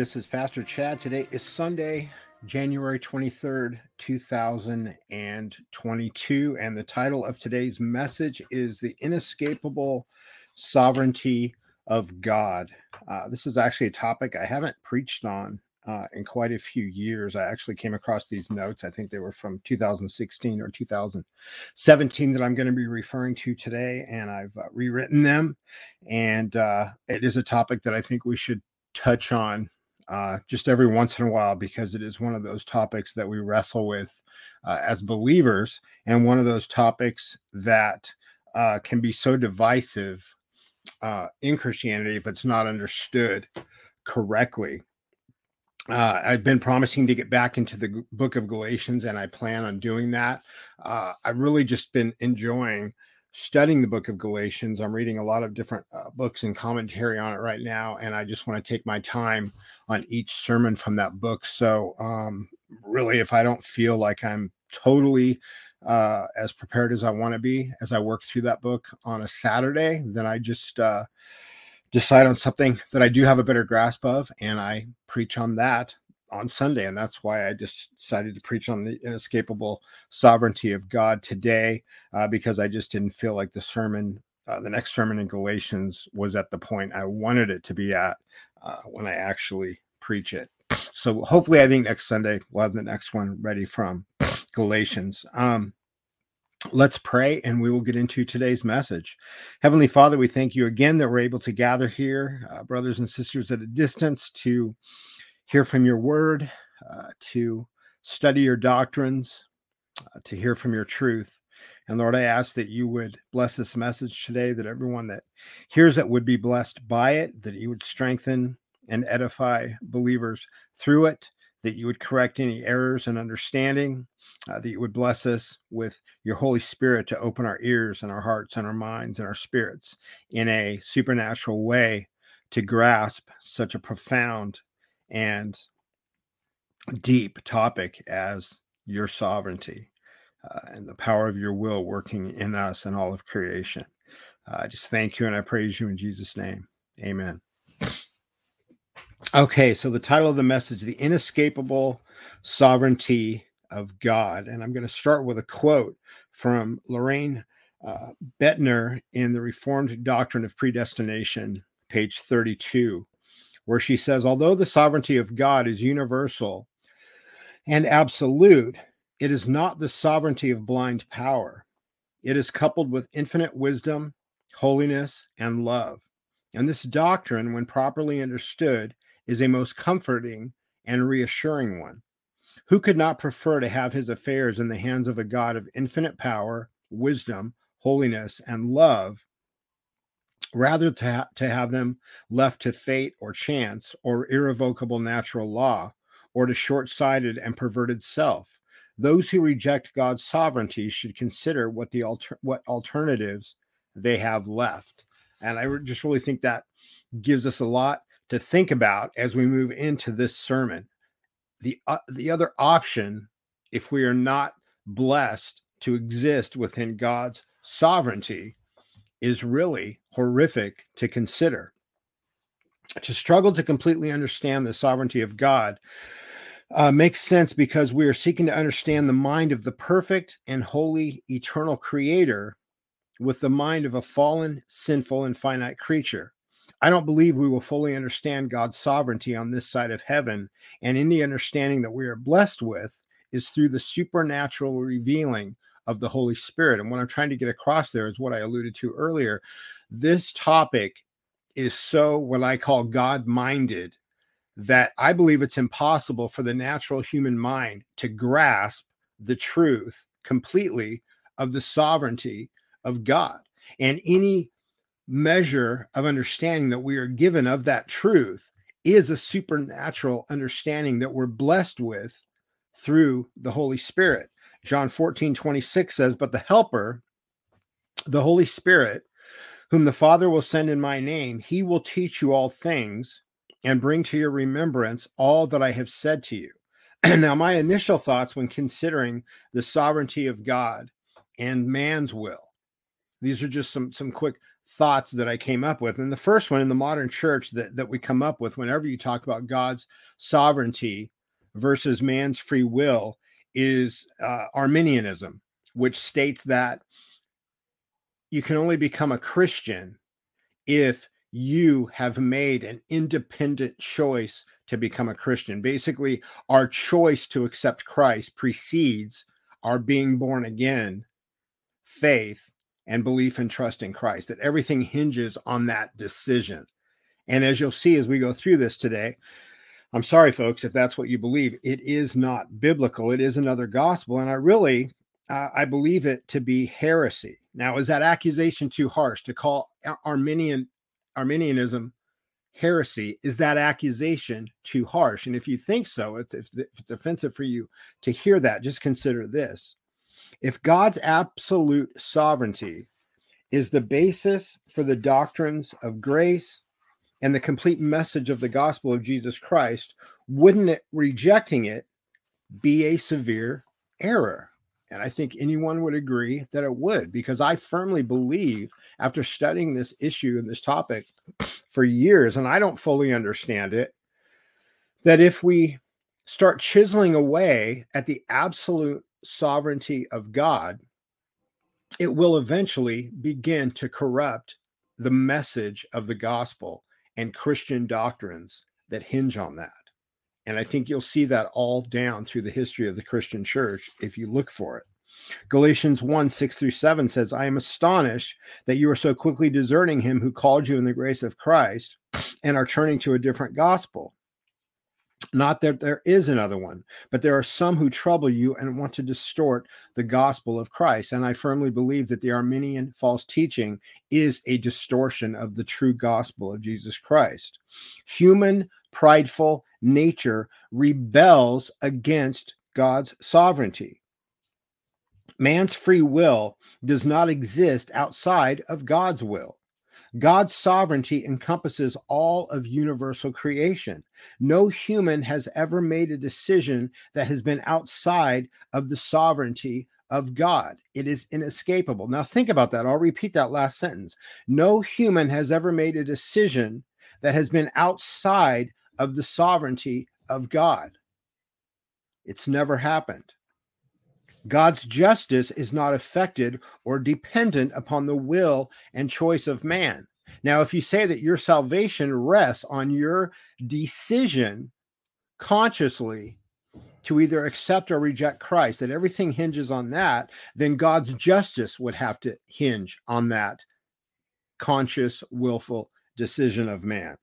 This is Pastor Chad. Today is Sunday, January 23rd, 2022. And the title of today's message is The Inescapable Sovereignty of God. Uh, this is actually a topic I haven't preached on uh, in quite a few years. I actually came across these notes. I think they were from 2016 or 2017 that I'm going to be referring to today, and I've uh, rewritten them. And uh, it is a topic that I think we should touch on uh, just every once in a while because it is one of those topics that we wrestle with uh, as believers, and one of those topics that uh, can be so divisive in Christianity if it's not understood correctly uh, I've been promising to get back into the book of Galatians, and I plan on doing that. Uh, I've really just been enjoying studying the book of Galatians. I'm reading a lot of different uh, books and commentary on it right now, and I just want to take my time on each sermon from that book. So, um, really, if I don't feel like I'm totally uh, as prepared as I want to be as I work through that book on a Saturday, then I just uh, decide on something that I do have a better grasp of, and I preach on that on Sunday. And that's why I just decided to preach on the inescapable sovereignty of God today, uh, because I just didn't feel like the sermon, uh, the next sermon in Galatians was at the point I wanted it to be at uh, when I actually preach it. So hopefully, I think next Sunday we'll have the next one ready from Galatians. Um, Let's pray and we will get into today's message. Heavenly Father, we thank you again that we're able to gather here, uh, brothers and sisters at a distance, to hear from your word, uh, to study your doctrines, uh, to hear from your truth. And Lord, I ask that you would bless this message today, that everyone that hears it would be blessed by it, that you would strengthen and edify believers through it, that you would correct any errors and understanding uh, that you would bless us with your Holy Spirit to open our ears and our hearts and our minds and our spirits in a supernatural way to grasp such a profound and deep topic as your sovereignty uh, and the power of your will working in us and all of creation. Uh, I just thank you and I praise you in Jesus' name. Amen. Okay, so the title of the message, The Inescapable Sovereignty of God. And I'm going to start with a quote from Loraine uh, Boettner in the Reformed Doctrine of Predestination, page 32, where she says, Although the sovereignty of God is universal and absolute, it is not the sovereignty of blind power. It is coupled with infinite wisdom, holiness, and love. And this doctrine, when properly understood, is a most comforting and reassuring one. Who could not prefer to have his affairs in the hands of a God of infinite power, wisdom, holiness, and love, rather to, ha- to have them left to fate or chance or irrevocable natural law or to short sighted and perverted self? Those who reject God's sovereignty should consider what the alter- what alternatives they have left. And I just really think that gives us a lot to think about as we move into this sermon the uh, the other option if we are not blessed to exist within God's sovereignty is really horrific to consider. To struggle to completely understand the sovereignty of God uh, makes sense because we are seeking to understand the mind of the perfect and holy eternal creator with the mind of a fallen, sinful, and finite creature. I don't believe we will fully understand God's sovereignty on this side of heaven. And any understanding that we are blessed with is through the supernatural revealing of the Holy Spirit. And what I'm trying to get across there is what I alluded to earlier. This topic is so what I call God minded that I believe it's impossible for the natural human mind to grasp the truth completely of the sovereignty of God. And any measure of understanding that we are given of that truth is a supernatural understanding that we're blessed with through the Holy Spirit. John 14, 26 says, But the Helper, the Holy Spirit, whom the Father will send in my name, he will teach you all things and bring to your remembrance all that I have said to you. now, my initial thoughts when considering the sovereignty of God and man's will, these are just some, some quick thoughts that I came up with. And the first one in the modern church that, that we come up with whenever you talk about God's sovereignty versus man's free will is uh, Arminianism, which states that you can only become a Christian if you have made an independent choice to become a Christian. Basically, our choice to accept Christ precedes our being born again, faith, and belief and trust in Christ, that everything hinges on that decision. And as you'll see as we go through this today, I'm sorry, folks, if that's what you believe, it is not biblical. It is another gospel. And I really, uh, I believe it to be heresy. Now, is that accusation too harsh to call Arminian Arminianism heresy? Is that accusation too harsh? And if you think so, if, if it's offensive for you to hear that, just consider this. If God's absolute sovereignty is the basis for the doctrines of grace and the complete message of the gospel of Jesus Christ, wouldn't it rejecting it be a severe error? And I think anyone would agree that it would, because I firmly believe, after studying this issue and this topic for years, and I don't fully understand it, that if we start chiseling away at the absolute sovereignty of God, it will eventually begin to corrupt the message of the gospel and Christian doctrines that hinge on that. And I think you'll see that all down through the history of the Christian church if you look for it. Galatians 1 6 through 7 says, I am astonished that you are so quickly deserting him who called you in the grace of Christ and are turning to a different gospel. Not that there is another one, but there are some who trouble you and want to distort the gospel of Christ. And I firmly believe that the Arminian false teaching is a distortion of the true gospel of Jesus Christ. Human prideful nature rebels against God's sovereignty. Man's free will does not exist outside of God's will. God's sovereignty encompasses all of universal creation. No human has ever made a decision that has been outside of the sovereignty of God. It is inescapable. Now, think about that. I'll repeat that last sentence. No human has ever made a decision that has been outside of the sovereignty of God. It's never happened. God's justice is not affected or dependent upon the will and choice of man. Now, if you say that your salvation rests on your decision consciously to either accept or reject Christ, that everything hinges on that, then God's justice would have to hinge on that conscious, willful decision of man.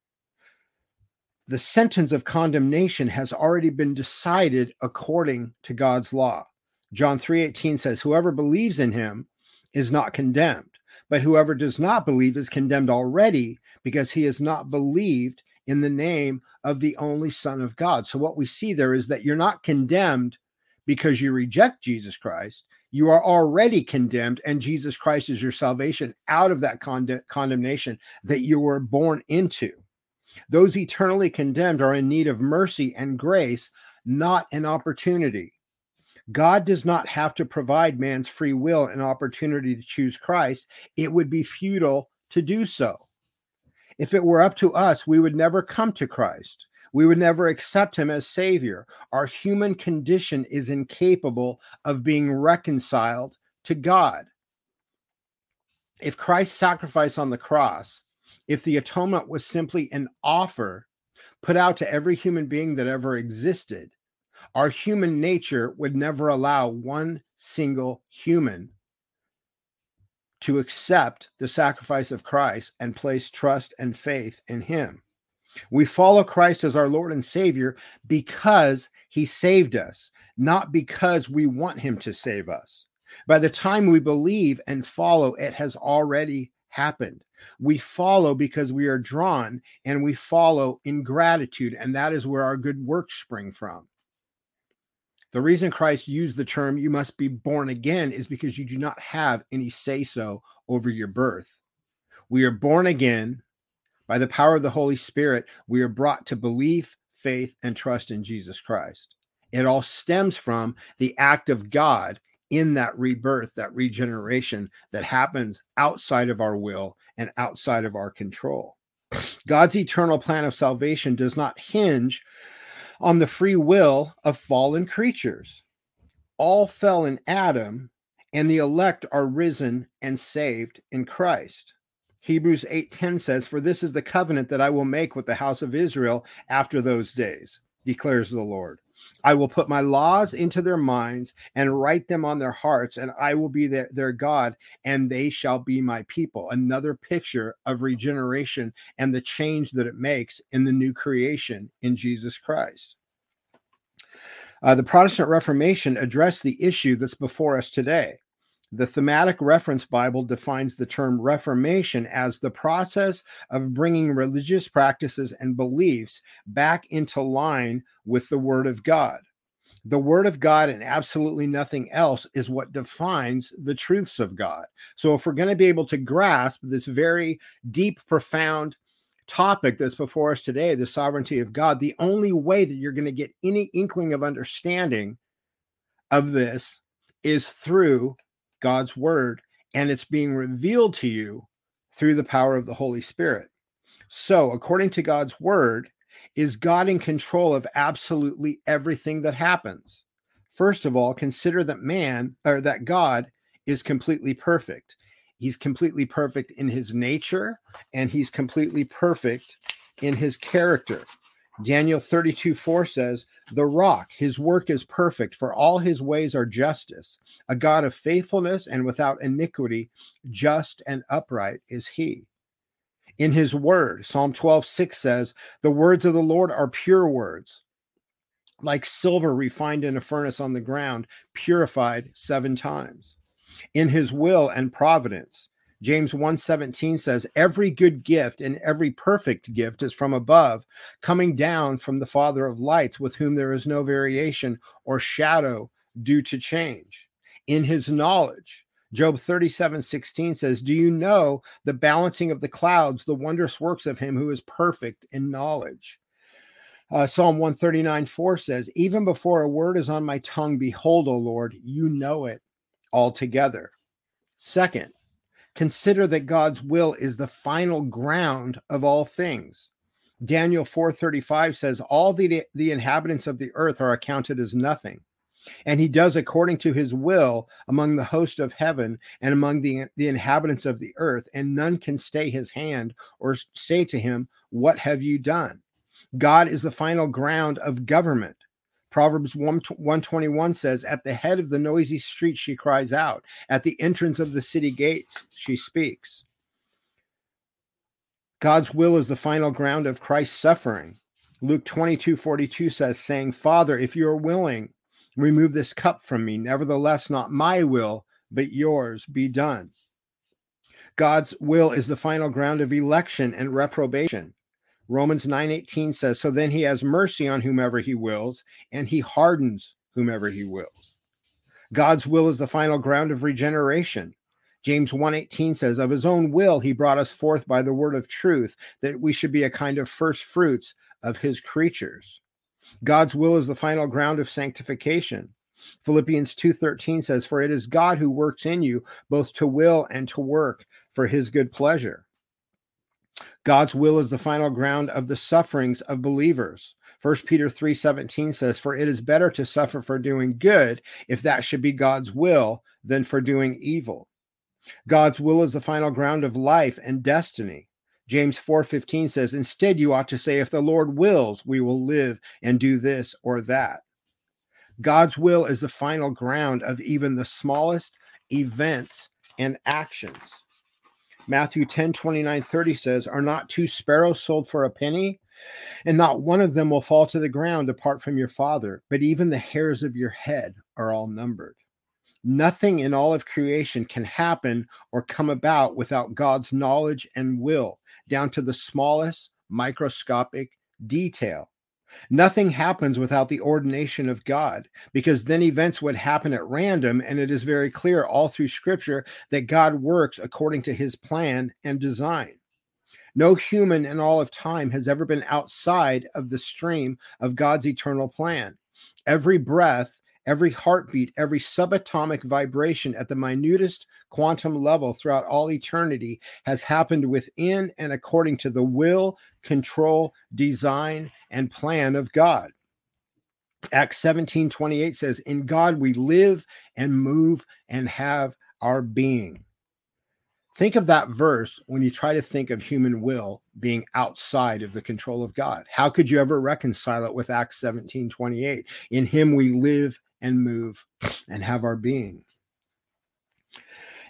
The sentence of condemnation has already been decided according to God's law. John 3:18 says whoever believes in him is not condemned, but whoever does not believe is condemned already because he has not believed in the name of the only son of God. So what we see there is that you're not condemned because you reject Jesus Christ. You are already condemned and Jesus Christ is your salvation out of that con- condemnation that you were born into. Those eternally condemned are in need of mercy and grace, not an opportunity. God does not have to provide man's free will an opportunity to choose Christ. It would be futile to do so. If it were up to us, we would never come to Christ. We would never accept him as Savior. Our human condition is incapable of being reconciled to God. If Christ's sacrifice on the cross, if the atonement was simply an offer put out to every human being that ever existed, our human nature would never allow one single human to accept the sacrifice of Christ and place trust and faith in him. We follow Christ as our Lord and Savior because he saved us, not because we want him to save us. By the time we believe and follow, it has already happened. We follow because we are drawn and we follow in gratitude, and that is where our good works spring from. The reason Christ used the term you must be born again is because you do not have any say so over your birth. We are born again by the power of the Holy Spirit. We are brought to belief, faith, and trust in Jesus Christ. It all stems from the act of God in that rebirth, that regeneration that happens outside of our will and outside of our control. God's eternal plan of salvation does not hinge on the free will of fallen creatures. All fell in Adam, and the elect are risen and saved in Christ. Hebrews 8:10 says, "For this is the covenant that I will make with the house of Israel after those days," declares the Lord. I will put my laws into their minds and write them on their hearts, and I will be their, their God, and they shall be my people. Another picture of regeneration and the change that it makes in the new creation in Jesus Christ. Uh, the Protestant Reformation addressed the issue that's before us today. The Thematic Reference Bible defines the term Reformation as the process of bringing religious practices and beliefs back into line with the Word of God. The Word of God and absolutely nothing else is what defines the truths of God. So, if we're going to be able to grasp this very deep, profound topic that's before us today, the sovereignty of God, the only way that you're going to get any inkling of understanding of this is through God's word, and it's being revealed to you through the power of the Holy Spirit. So, according to God's word, is God in control of absolutely everything that happens? First of all, consider that man or that God is completely perfect. He's completely perfect in his nature and he's completely perfect in his character. Daniel 32 4 says, The rock, his work is perfect, for all his ways are justice. A God of faithfulness and without iniquity, just and upright is he. In his word, Psalm 12 6 says, The words of the Lord are pure words, like silver refined in a furnace on the ground, purified seven times. In his will and providence, James 1:17 says every good gift and every perfect gift is from above coming down from the father of lights with whom there is no variation or shadow due to change in his knowledge Job 37:16 says do you know the balancing of the clouds the wondrous works of him who is perfect in knowledge uh, Psalm 139 4 says, Even before a word is on my tongue, behold, O Lord, you know it altogether. Second, Consider that God's will is the final ground of all things. Daniel 4:35 says all the the inhabitants of the earth are accounted as nothing. And he does according to his will among the host of heaven and among the, the inhabitants of the earth, and none can stay his hand or say to him, What have you done? God is the final ground of government. Proverbs 1, 121 says, At the head of the noisy street she cries out, at the entrance of the city gates she speaks. God's will is the final ground of Christ's suffering. Luke 22 42 says, saying, Father, if you are willing, remove this cup from me. Nevertheless, not my will, but yours be done. God's will is the final ground of election and reprobation. Romans 9:18 says, "So then he has mercy on whomever he wills, and he hardens whomever he wills." God's will is the final ground of regeneration. James 1:18 says, "Of his own will he brought us forth by the word of truth, that we should be a kind of first fruits of his creatures." God's will is the final ground of sanctification. Philippians 2:13 says, "For it is God who works in you both to will and to work for his good pleasure." God's will is the final ground of the sufferings of believers. 1 Peter 3:17 says, "For it is better to suffer for doing good, if that should be God's will, than for doing evil." God's will is the final ground of life and destiny. James 4:15 says, "Instead you ought to say, if the Lord wills, we will live and do this or that." God's will is the final ground of even the smallest events and actions. Matthew 10 29 30 says, Are not two sparrows sold for a penny? And not one of them will fall to the ground apart from your father, but even the hairs of your head are all numbered. Nothing in all of creation can happen or come about without God's knowledge and will, down to the smallest microscopic detail. Nothing happens without the ordination of God, because then events would happen at random. And it is very clear all through scripture that God works according to his plan and design. No human in all of time has ever been outside of the stream of God's eternal plan. Every breath, every heartbeat, every subatomic vibration at the minutest quantum level throughout all eternity has happened within and according to the will, control, design, and plan of God. Acts 17 28 says, In God we live and move and have our being. Think of that verse when you try to think of human will being outside of the control of God. How could you ever reconcile it with Acts 17 28? In him we live and move and have our being.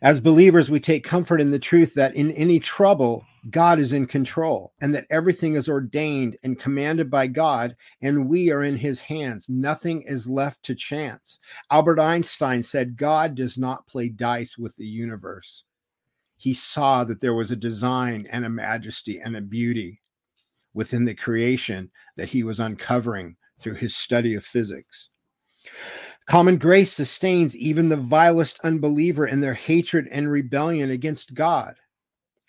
As believers, we take comfort in the truth that in any trouble, God is in control and that everything is ordained and commanded by God, and we are in his hands. Nothing is left to chance. Albert Einstein said, God does not play dice with the universe. He saw that there was a design and a majesty and a beauty within the creation that he was uncovering through his study of physics. Common grace sustains even the vilest unbeliever in their hatred and rebellion against God.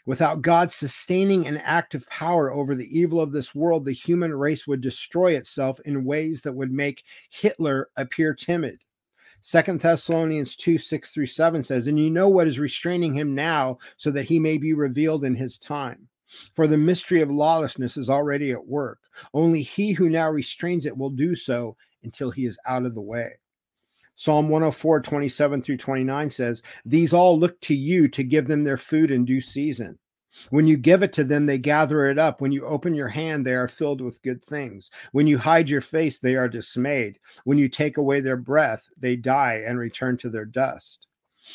Without God's sustaining and active power over the evil of this world, the human race would destroy itself in ways that would make Hitler appear timid. Second Thessalonians 2 6 through 7 says, And you know what is restraining him now, so that he may be revealed in his time. For the mystery of lawlessness is already at work. Only he who now restrains it will do so until he is out of the way. Psalm 104, 27 through 29 says, These all look to you to give them their food in due season. When you give it to them, they gather it up. When you open your hand, they are filled with good things. When you hide your face, they are dismayed. When you take away their breath, they die and return to their dust.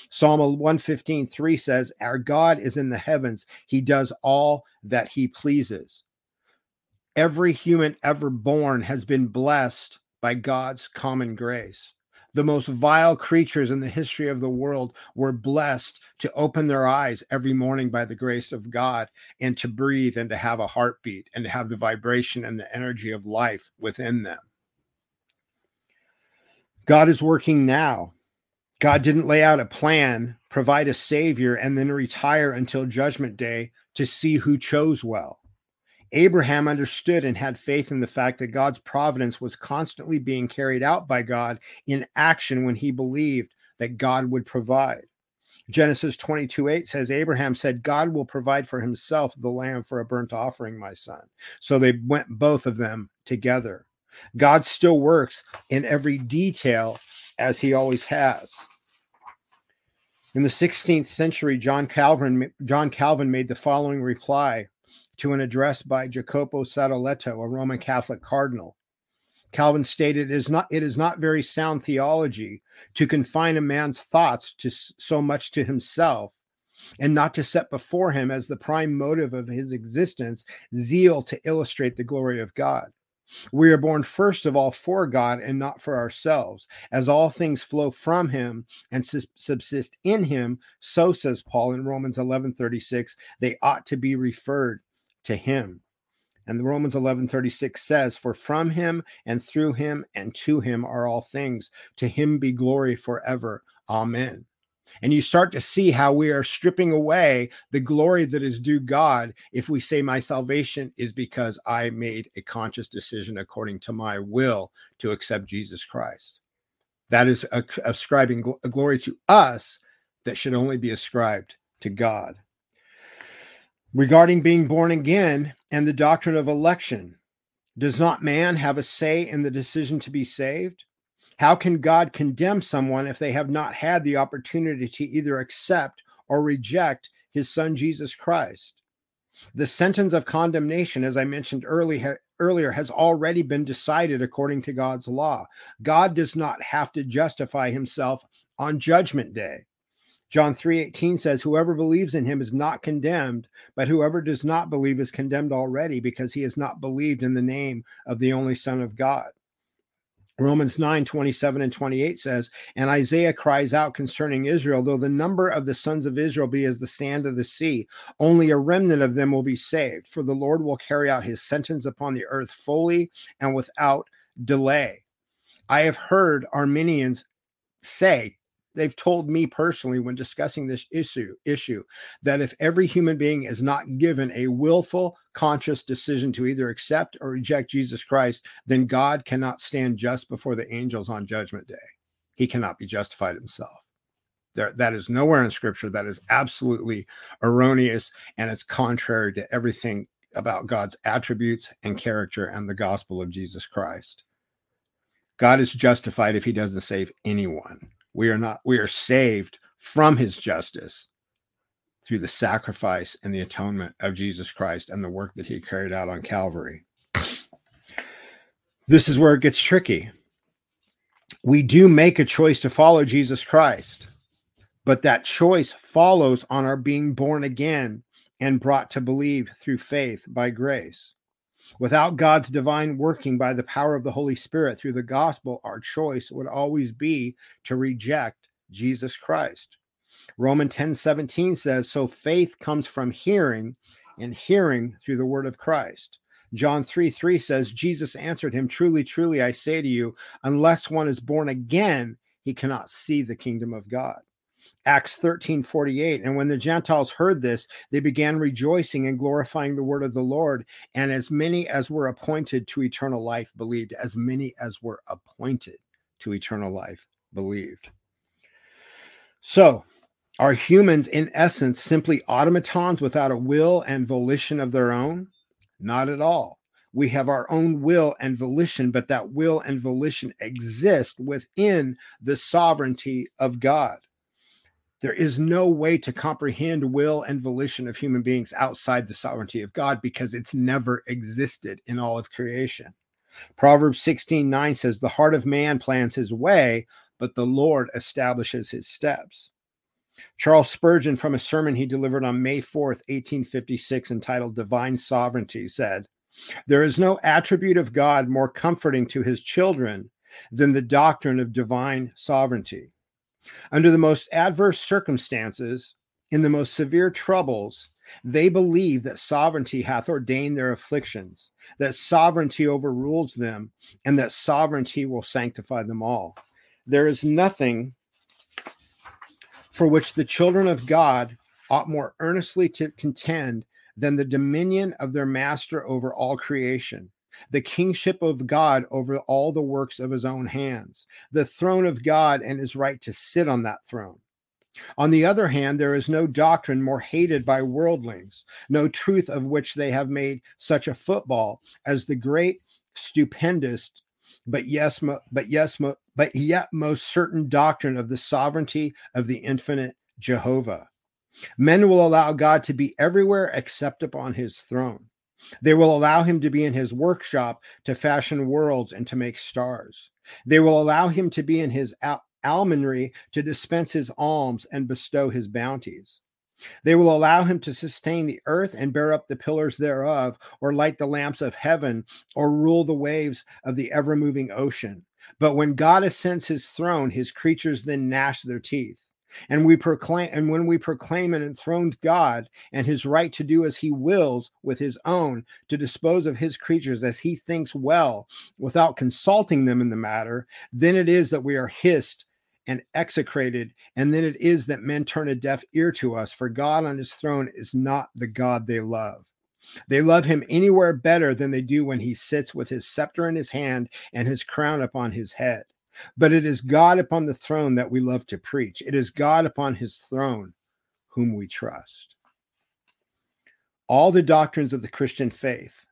Psalm 115, 3 says, Our God is in the heavens. He does all that he pleases. Every human ever born has been blessed by God's common grace the most vile creatures in the history of the world were blessed to open their eyes every morning by the grace of God and to breathe and to have a heartbeat and to have the vibration and the energy of life within them. God is working now. God didn't lay out a plan, provide a savior, and then retire until judgment day to see who chose well. Abraham understood and had faith in the fact that God's providence was constantly being carried out by God in action when he believed that God would provide. Genesis 22 8 says, Abraham said, God will provide for himself the lamb for a burnt offering, my son. So they went both of them together. God still works in every detail as he always has. In the 16th century, John Calvin, John Calvin made the following reply to an address by Jacopo Sadoleto, a Roman Catholic cardinal. Calvin stated it is not it is not very sound theology to confine a man's thoughts to so much to himself and not to set before him as the prime motive of his existence zeal to illustrate the glory of God. We are born first of all for God and not for ourselves. As all things flow from him and subsist in him, so says Paul in Romans 11:36, they ought to be referred to him. And the Romans 11:36 says, "For from him and through him and to him are all things. To him be glory forever. Amen." And you start to see how we are stripping away the glory that is due God if we say my salvation is because I made a conscious decision according to my will to accept Jesus Christ. That is ascribing glory to us that should only be ascribed to God regarding being born again and the doctrine of election. Does not man have a say in the decision to be saved? How can God condemn someone if they have not had the opportunity to either accept or reject his son Jesus Christ? The sentence of condemnation, as I mentioned early, earlier, has already been decided according to God's law. God does not have to justify himself on judgment day. John 3:18 says whoever believes in him is not condemned, but whoever does not believe is condemned already because he has not believed in the name of the only son of God. Romans 9, 27 and 28 says, And Isaiah cries out concerning Israel, though the number of the sons of Israel be as the sand of the sea, only a remnant of them will be saved, for the Lord will carry out his sentence upon the earth fully and without delay. I have heard Arminians say they've told me personally when discussing this issue issue that if every human being is not given a willful conscious decision to either accept or reject Jesus Christ then God cannot stand just before the angels on judgment day he cannot be justified himself. There, that is nowhere in scripture. That is absolutely erroneous and it's contrary to everything about God's attributes and character and the gospel of Jesus Christ. God is justified if he doesn't save anyone. We are not, we are saved from his justice through the sacrifice and the atonement of Jesus Christ and the work that he carried out on Calvary. This is where it gets tricky. We do make a choice to follow Jesus Christ, but that choice follows on our being born again and brought to believe through faith by grace. Without God's divine working by the power of the Holy Spirit through the gospel, our choice would always be to reject Jesus Christ. Roman 10 17 says, So faith comes from hearing, and hearing through the word of Christ. John 3 3 says, Jesus answered him, Truly, truly, I say to you, unless one is born again, he cannot see the kingdom of God. Acts 13 48. And when the Gentiles heard this, they began rejoicing and glorifying the word of the Lord. And as many as were appointed to eternal life believed, as many as were appointed to eternal life believed. So, are humans in essence simply automatons without a will and volition of their own? Not at all. We have our own will and volition, but that will and volition exist within the sovereignty of God. There is no way to comprehend will and volition of human beings outside the sovereignty of God because it's never existed in all of creation. Proverbs 16 9 says, The heart of man plans his way, but the Lord establishes his steps. Charles Spurgeon, from a sermon he delivered on May 4th, 1856, entitled Divine Sovereignty, said, There is no attribute of God more comforting to his children than the doctrine of divine sovereignty. Under the most adverse circumstances, in the most severe troubles, they believe that sovereignty hath ordained their afflictions, that sovereignty overrules them, and that sovereignty will sanctify them all. There is nothing for which the children of God ought more earnestly to contend than the dominion of their master over all creation, the kingship of God over all the works of his own hands, the throne of God and his right to sit on that throne. On the other hand, there is no doctrine more hated by worldlings, no truth of which they have made such a football as the great, stupendous, but yes, but yes, but yet most certain doctrine of the sovereignty of the infinite Jehovah. Men will allow God to be everywhere except upon his throne. They will allow him to be in his workshop to fashion worlds and to make stars. They will allow him to be in his al- almonry to dispense his alms and bestow his bounties. They will allow him to sustain the earth and bear up the pillars thereof, or light the lamps of heaven, or rule the waves of the ever moving ocean. But when God ascends his throne, his creatures then gnash their teeth. And we proclaim, and when we proclaim an enthroned God and his right to do as he wills with his own, to dispose of his creatures as he thinks well, without consulting them in the matter, then it is that we are hissed and execrated. And then it is that men turn a deaf ear to us, for God on his throne is not the God they love. They love him anywhere better than they do when he sits with his scepter in his hand and his crown upon his head. But it is God upon the throne that we love to preach. It is God upon his throne whom we trust. All the doctrines of the Christian faith,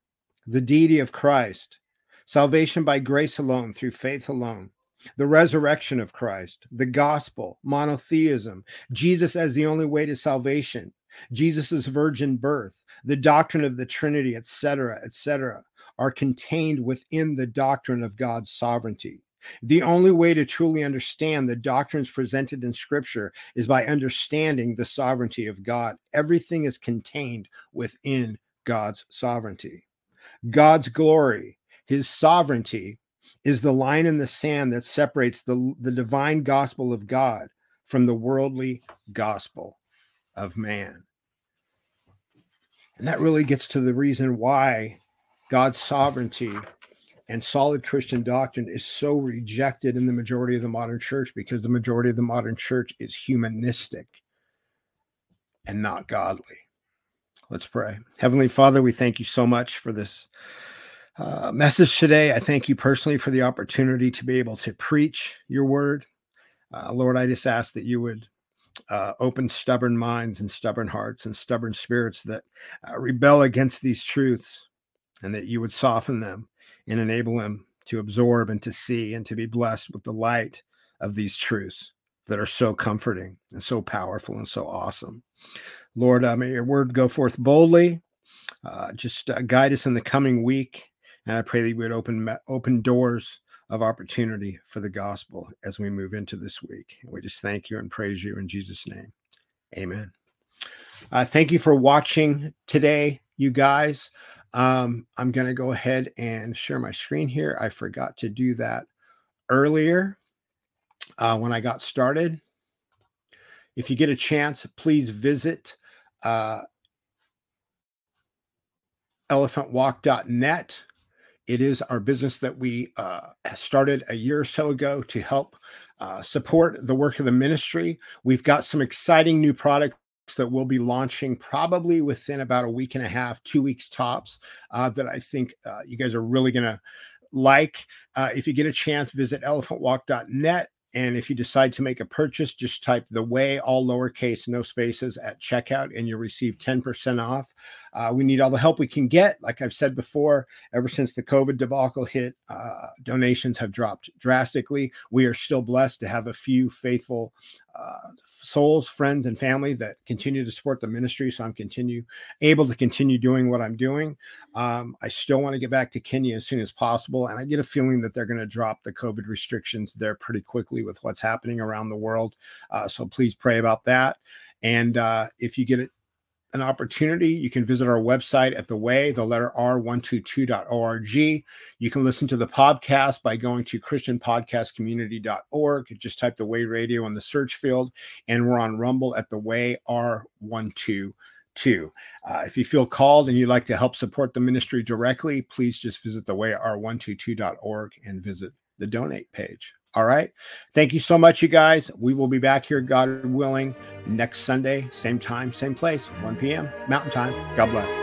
the deity of Christ, salvation by grace alone, through faith alone, the resurrection of Christ, the gospel, monotheism, Jesus as the only way to salvation, Jesus' virgin birth, the doctrine of the Trinity, etc., etc., are contained within the doctrine of God's sovereignty. The only way to truly understand the doctrines presented in Scripture is by understanding the sovereignty of God. Everything is contained within God's sovereignty. God's glory, his sovereignty, is the line in the sand that separates the, the divine gospel of God from the worldly gospel of man. And that really gets to the reason why God's sovereignty and solid Christian doctrine is so rejected in the majority of the modern church because the majority of the modern church is humanistic and not godly. Let's pray. Heavenly Father, we thank you so much for this uh, message today. I thank you personally for the opportunity to be able to preach your word. Uh, Lord, I just ask that you would uh, open stubborn minds and stubborn hearts and stubborn spirits that uh, rebel against these truths, and that you would soften them and enable them to absorb and to see and to be blessed with the light of these truths that are so comforting and so powerful and so awesome. Lord, uh, may your word go forth boldly. Uh, just uh, guide us in the coming week. And I pray that you would open open doors of opportunity for the gospel as we move into this week. We just thank you and praise you in Jesus' name. Amen. Uh, thank you for watching today, you guys. Um, I'm going to go ahead and share my screen here. I forgot to do that earlier uh, when I got started. If you get a chance, please visit uh, elephantwalk.net. It is our business that we uh, started a year or so ago to help uh, support the work of the ministry. We've got some exciting new products that we'll be launching probably within about a week and a half, two weeks tops, uh, that I think uh, you guys are really going to like. Uh, if you get a chance, visit elephantwalk.net. And if you decide to make a purchase, just type the way, all lowercase, no spaces at checkout, and you'll receive 10% off. Uh, we need all the help we can get. Like I've said before, ever since the COVID debacle hit, uh, donations have dropped drastically. We are still blessed to have a few faithful uh, souls, friends, and family that continue to support the ministry. So I'm continue able to continue doing what I'm doing. Um, I still want to get back to Kenya as soon as possible, and I get a feeling that they're going to drop the COVID restrictions there pretty quickly with what's happening around the world. Uh, so please pray about that. And uh, if you get it an opportunity, you can visit our website at the way, the letter R122.org. You can listen to the podcast by going to ChristianPodcastCommunity.org. Just type the way radio in the search field, and we're on Rumble at the way R122. Uh, if you feel called and you'd like to help support the ministry directly, please just visit the way R122.org and visit the donate page. All right. Thank you so much, you guys. We will be back here, God willing, next Sunday, same time, same place, 1 p.m. Mountain Time. God bless.